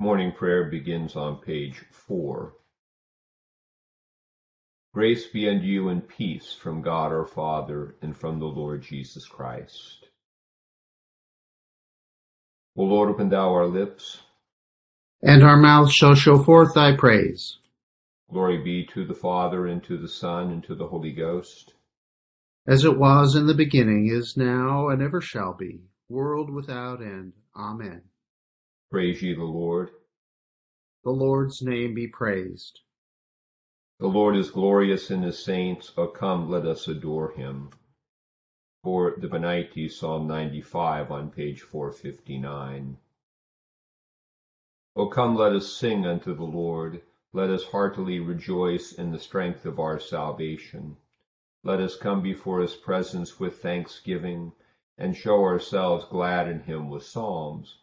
Morning prayer begins on page 4. Grace be unto you and peace from God our Father and from the Lord Jesus Christ. O Lord, open thou our lips. And our mouth shall show forth thy praise. Glory be to the Father, and to the Son, and to the Holy Ghost. As it was in the beginning, is now, and ever shall be, world without end. Amen. Praise ye the Lord. The Lord's name be praised. The Lord is glorious in his saints. O come, let us adore him. For the Venite, Psalm 95 on page 459. O come, let us sing unto the Lord. Let us heartily rejoice in the strength of our salvation. Let us come before his presence with thanksgiving, and show ourselves glad in him with psalms.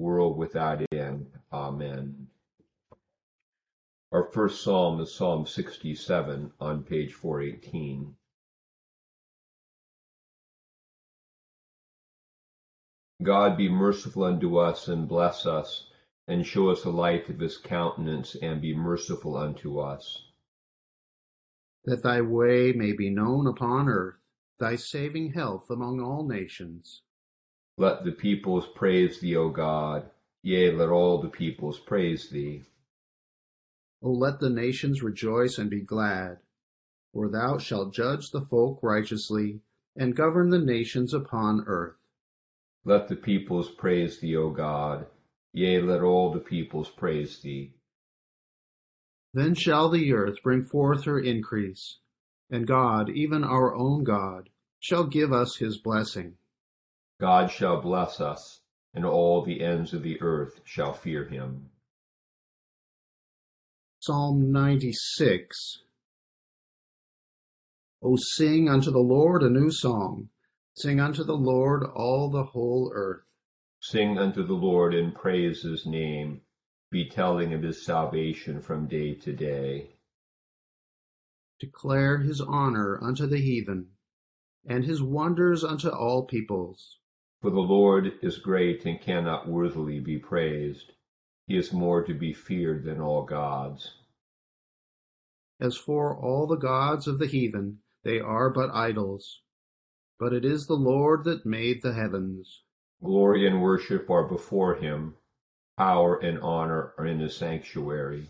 world without end. Amen. Our first psalm is Psalm 67 on page 418. God be merciful unto us and bless us, and show us the light of his countenance, and be merciful unto us. That thy way may be known upon earth, thy saving health among all nations. Let the peoples praise thee, O God. Yea, let all the peoples praise thee. O let the nations rejoice and be glad. For thou shalt judge the folk righteously, and govern the nations upon earth. Let the peoples praise thee, O God. Yea, let all the peoples praise thee. Then shall the earth bring forth her increase, and God, even our own God, shall give us his blessing. God shall bless us, and all the ends of the earth shall fear him. Psalm 96 O sing unto the Lord a new song. Sing unto the Lord all the whole earth. Sing unto the Lord and praise his name. Be telling of his salvation from day to day. Declare his honor unto the heathen, and his wonders unto all peoples. For the Lord is great and cannot worthily be praised. He is more to be feared than all gods. As for all the gods of the heathen, they are but idols. But it is the Lord that made the heavens. Glory and worship are before him. Power and honor are in his sanctuary.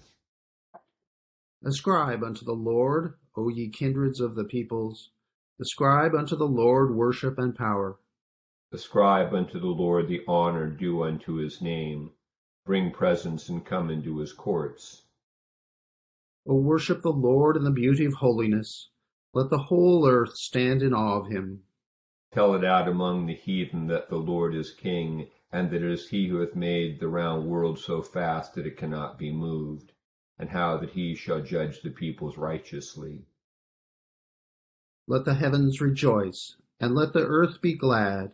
Ascribe unto the Lord, O ye kindreds of the peoples. Ascribe unto the Lord worship and power. Ascribe unto the Lord the honor due unto his name. Bring presents and come into his courts. O worship the Lord in the beauty of holiness. Let the whole earth stand in awe of him. Tell it out among the heathen that the Lord is king, and that it is he who hath made the round world so fast that it cannot be moved, and how that he shall judge the peoples righteously. Let the heavens rejoice, and let the earth be glad.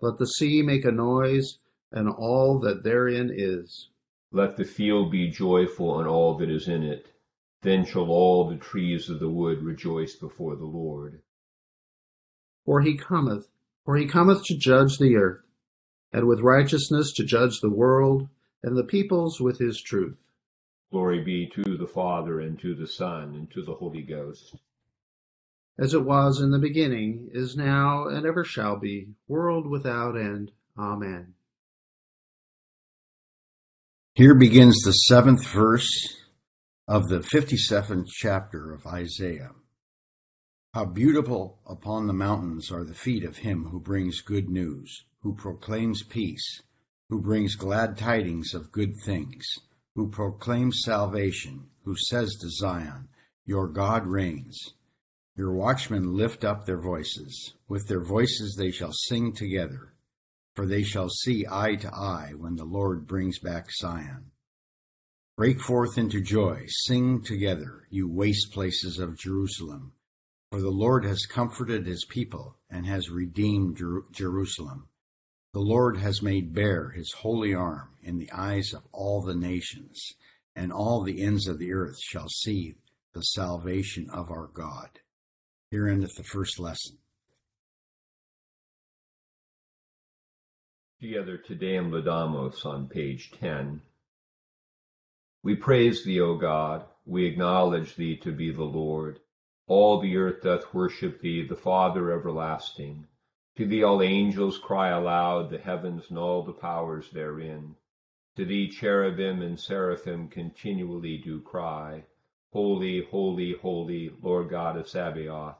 Let the sea make a noise, and all that therein is. Let the field be joyful, and all that is in it. Then shall all the trees of the wood rejoice before the Lord. For he cometh, for he cometh to judge the earth, and with righteousness to judge the world, and the peoples with his truth. Glory be to the Father, and to the Son, and to the Holy Ghost. As it was in the beginning, is now, and ever shall be, world without end. Amen. Here begins the seventh verse of the 57th chapter of Isaiah. How beautiful upon the mountains are the feet of him who brings good news, who proclaims peace, who brings glad tidings of good things, who proclaims salvation, who says to Zion, Your God reigns. Your watchmen lift up their voices. With their voices they shall sing together, for they shall see eye to eye when the Lord brings back Zion. Break forth into joy, sing together, you waste places of Jerusalem. For the Lord has comforted his people and has redeemed Jer- Jerusalem. The Lord has made bare his holy arm in the eyes of all the nations, and all the ends of the earth shall see the salvation of our God. Here endeth the first lesson. Together Te Deum Laudamus on page 10. We praise thee, O God, we acknowledge thee to be the Lord. All the earth doth worship thee, the Father everlasting. To thee all angels cry aloud, the heavens and all the powers therein. To thee cherubim and seraphim continually do cry. Holy, holy, holy, Lord God of Sabaoth.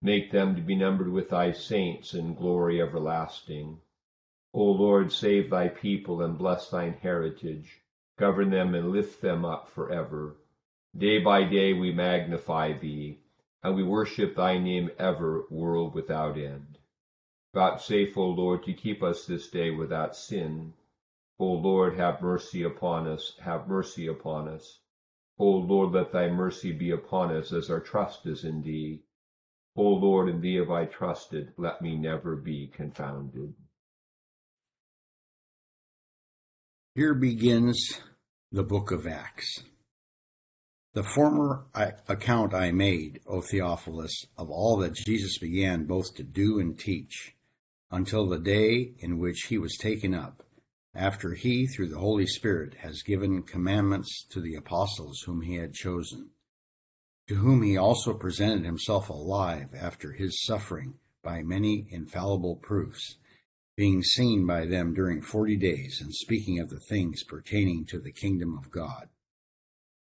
Make them to be numbered with thy saints in glory everlasting. O Lord, save thy people and bless thine heritage. Govern them and lift them up for forever. Day by day we magnify thee, and we worship thy name ever, world without end. Vouchsafe, O Lord, to keep us this day without sin. O Lord, have mercy upon us, have mercy upon us. O Lord, let thy mercy be upon us as our trust is in thee. O Lord, in thee have I trusted, let me never be confounded. Here begins the book of Acts. The former account I made, O Theophilus, of all that Jesus began both to do and teach, until the day in which he was taken up, after he, through the Holy Spirit, has given commandments to the apostles whom he had chosen, to whom he also presented himself alive after his suffering by many infallible proofs being seen by them during forty days, and speaking of the things pertaining to the kingdom of God.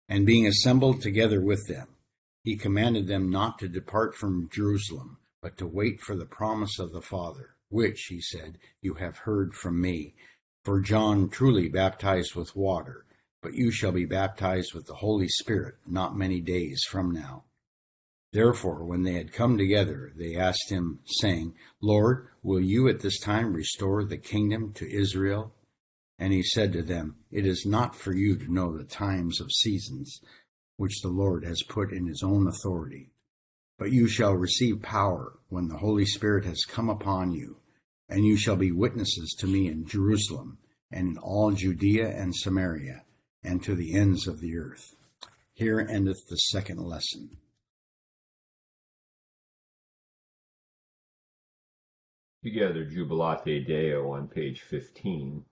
And being assembled together with them, he commanded them not to depart from Jerusalem, but to wait for the promise of the Father, which, he said, you have heard from me. For John truly baptized with water, but you shall be baptized with the Holy Spirit not many days from now. Therefore, when they had come together, they asked him, saying, Lord, will you at this time restore the kingdom to Israel? And he said to them, It is not for you to know the times of seasons which the Lord has put in his own authority, but you shall receive power when the Holy Spirit has come upon you, and you shall be witnesses to me in Jerusalem and in all Judea and Samaria, and to the ends of the earth. Here endeth the second lesson. Together, Jubilate Deo on page 15.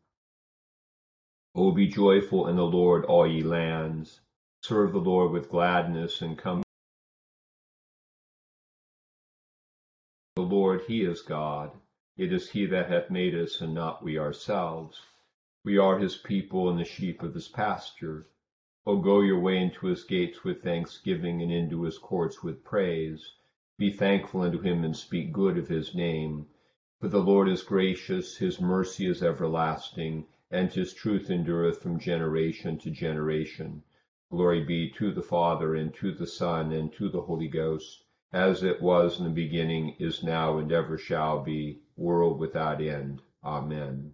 O be joyful in the Lord, all ye lands. Serve the Lord with gladness and come. The Lord, He is God. It is He that hath made us, and not we ourselves. We are His people and the sheep of His pasture. O go your way into His gates with thanksgiving, and into His courts with praise. Be thankful unto Him, and speak good of His name. For the Lord is gracious, his mercy is everlasting, and his truth endureth from generation to generation. Glory be to the Father, and to the Son, and to the Holy Ghost, as it was in the beginning, is now, and ever shall be, world without end. Amen.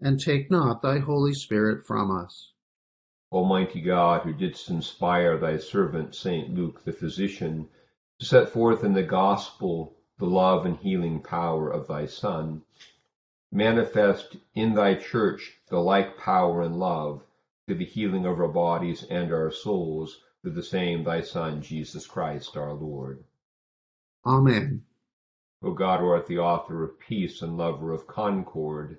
and take not thy Holy Spirit from us. Almighty God, who didst inspire thy servant St. Luke the physician to set forth in the gospel the love and healing power of thy Son, manifest in thy church the like power and love to the healing of our bodies and our souls through the same thy Son, Jesus Christ our Lord. Amen. O God, who art the author of peace and lover of concord,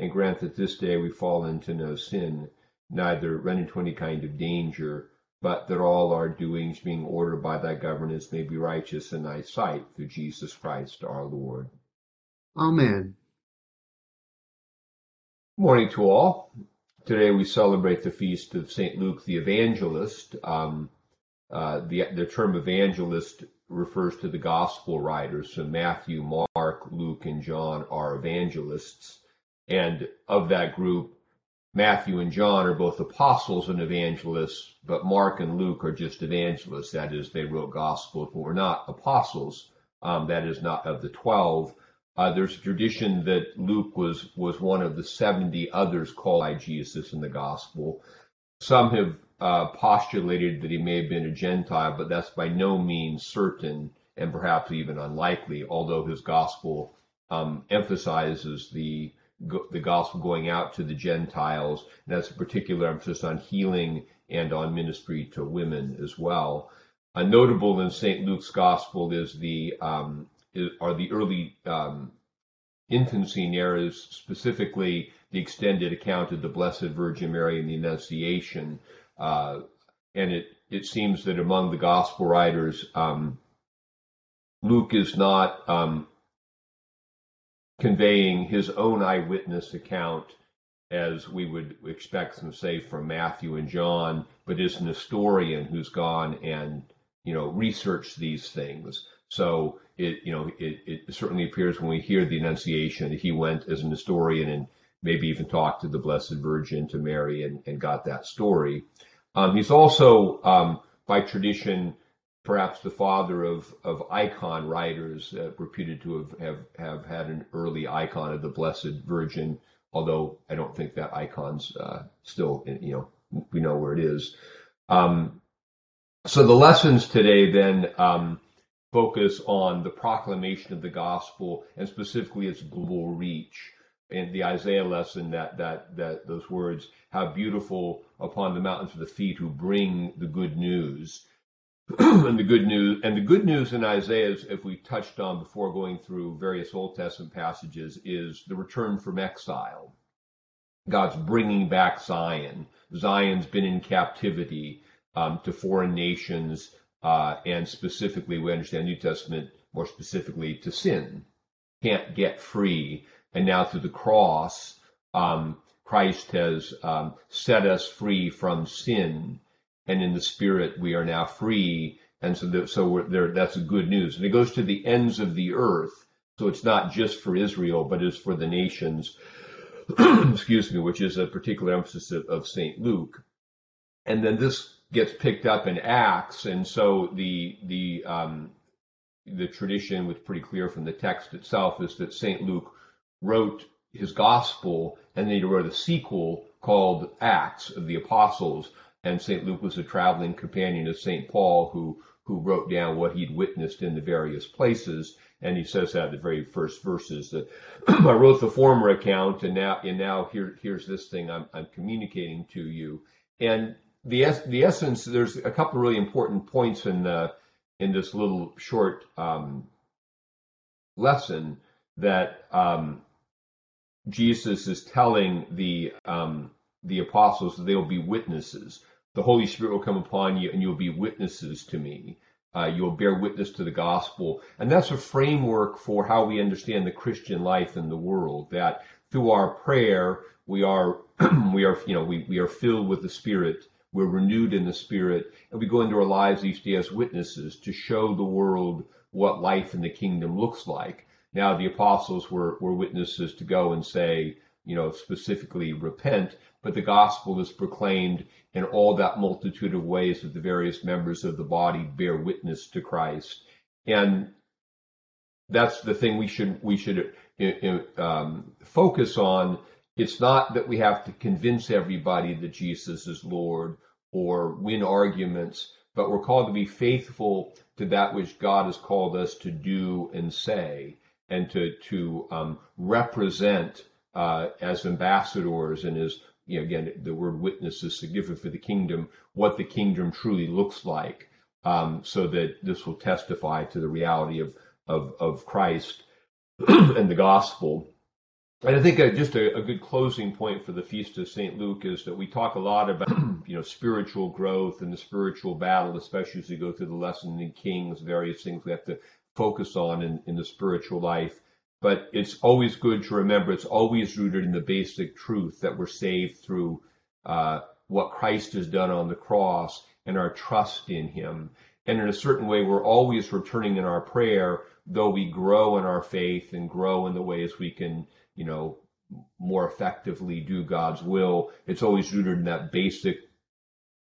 and grant that this day we fall into no sin, neither run into any kind of danger, but that all our doings, being ordered by thy governance, may be righteous in thy sight, through Jesus Christ our Lord. Amen. Morning to all. Today we celebrate the feast of St. Luke the Evangelist. Um, uh, the, the term evangelist refers to the gospel writers. So Matthew, Mark, Luke, and John are evangelists. And of that group, Matthew and John are both apostles and evangelists, but Mark and Luke are just evangelists. That is, they wrote gospels, but were not apostles. Um, that is not of the twelve. Uh, there's a tradition that Luke was was one of the seventy others called by Jesus in the gospel. Some have uh, postulated that he may have been a Gentile, but that's by no means certain, and perhaps even unlikely. Although his gospel um, emphasizes the the gospel going out to the Gentiles. And that's a particular emphasis on healing and on ministry to women as well. Uh, notable in St. Luke's gospel is the um, are the early um, infancy narratives, specifically the extended account of the Blessed Virgin Mary and the Annunciation. Uh, and it, it seems that among the gospel writers, um, Luke is not um, conveying his own eyewitness account as we would expect them say from Matthew and John, but is an historian who's gone and you know researched these things. So it you know it, it certainly appears when we hear the Annunciation that he went as an historian and maybe even talked to the Blessed Virgin to Mary and, and got that story. Um, he's also um, by tradition perhaps the father of, of icon writers, uh, reputed to have, have, have had an early icon of the Blessed Virgin, although I don't think that icon's uh, still, you know, we know where it is. Um, so the lessons today then um, focus on the proclamation of the gospel and specifically its global reach. And the Isaiah lesson that that that those words, how beautiful upon the mountains of the feet who bring the good news and the good news and the good news in Isaiah, as if we touched on before going through various Old Testament passages, is the return from exile. God's bringing back Zion. Zion's been in captivity um, to foreign nations, uh, and specifically, we understand New Testament more specifically to sin. Can't get free, and now through the cross, um, Christ has um, set us free from sin and in the spirit we are now free. And so, the, so there, that's good news. And it goes to the ends of the earth. So it's not just for Israel, but it's for the nations. excuse me, which is a particular emphasis of, of St. Luke. And then this gets picked up in Acts, and so the the um, the tradition, was pretty clear from the text itself, is that St. Luke wrote his gospel, and then he wrote a sequel called Acts of the Apostles, and St. Luke was a traveling companion of St. Paul who who wrote down what he'd witnessed in the various places. And he says that the very first verses that I wrote the former account, and now and now here here's this thing I'm I'm communicating to you. And the the essence there's a couple of really important points in the in this little short um, lesson that um, Jesus is telling the um, the apostles that they will be witnesses the Holy Spirit will come upon you and you'll be witnesses to me. Uh, you'll bear witness to the gospel. And that's a framework for how we understand the Christian life in the world, that through our prayer, we are, we are, you know, we, we are filled with the Spirit. We're renewed in the Spirit and we go into our lives each day as witnesses to show the world what life in the kingdom looks like. Now, the apostles were, were witnesses to go and say, you know, specifically repent, but the gospel is proclaimed in all that multitude of ways that the various members of the body bear witness to Christ. And that's the thing we should we should um, focus on. It's not that we have to convince everybody that Jesus is Lord or win arguments, but we're called to be faithful to that which God has called us to do and say, and to to um, represent uh, as ambassadors and as you know, again, the word witness is significant for the kingdom, what the kingdom truly looks like, um, so that this will testify to the reality of, of, of Christ and the gospel. And I think uh, just a, a, good closing point for the Feast of St. Luke is that we talk a lot about, you know, spiritual growth and the spiritual battle, especially as we go through the lesson in Kings, various things we have to focus on in, in the spiritual life. But it's always good to remember it's always rooted in the basic truth that we're saved through uh, what Christ has done on the cross and our trust in Him. And in a certain way, we're always returning in our prayer, though we grow in our faith and grow in the ways we can, you know, more effectively do God's will. It's always rooted in that basic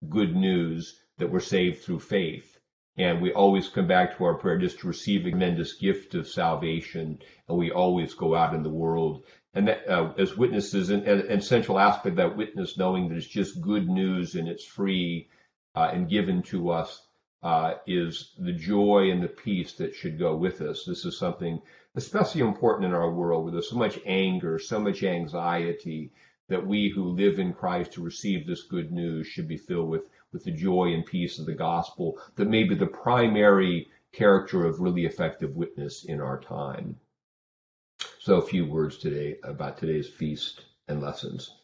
good news that we're saved through faith. And we always come back to our prayer just to receive a tremendous gift of salvation. And we always go out in the world and that, uh, as witnesses, and, central aspect of that witness, knowing that it's just good news and it's free uh, and given to us, uh, is the joy and the peace that should go with us. This is something especially important in our world where there's so much anger, so much anxiety, that we who live in Christ to receive this good news should be filled with with the joy and peace of the gospel that may be the primary character of really effective witness in our time. So, a few words today about today's feast and lessons.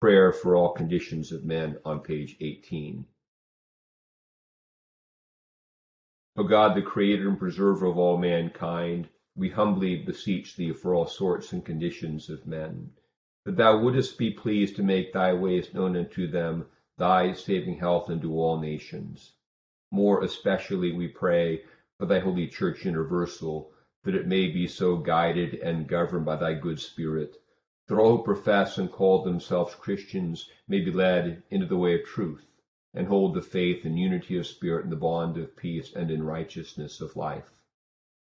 Prayer for all conditions of men on page 18. O God, the creator and preserver of all mankind, we humbly beseech thee for all sorts and conditions of men, that thou wouldest be pleased to make thy ways known unto them thy saving health into all nations. More especially we pray for thy holy church universal, that it may be so guided and governed by thy good spirit, that all who profess and call themselves Christians may be led into the way of truth, and hold the faith and unity of spirit in the bond of peace and in righteousness of life.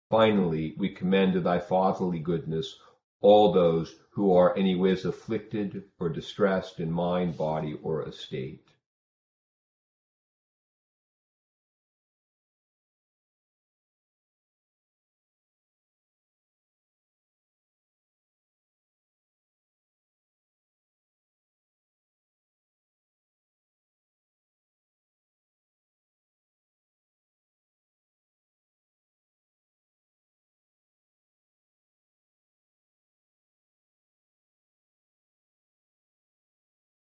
Finally, we commend to thy fatherly goodness all those who are anyways afflicted or distressed in mind, body, or estate.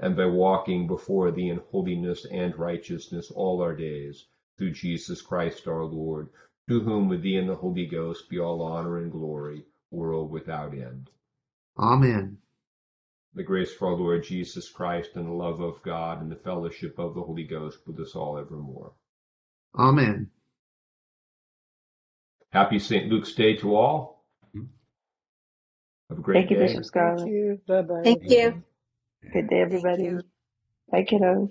and by walking before thee in holiness and righteousness all our days, through Jesus Christ our Lord, to whom with thee and the Holy Ghost be all honor and glory, world without end. Amen. The grace of our Lord Jesus Christ and the love of God and the fellowship of the Holy Ghost with us all evermore. Amen. Happy St. Luke's Day to all. Mm-hmm. Have a great Thank you, day. Bishop Scarlett. Thank you. Bye bye. Thank you. Good day, everybody. Bye, kiddos.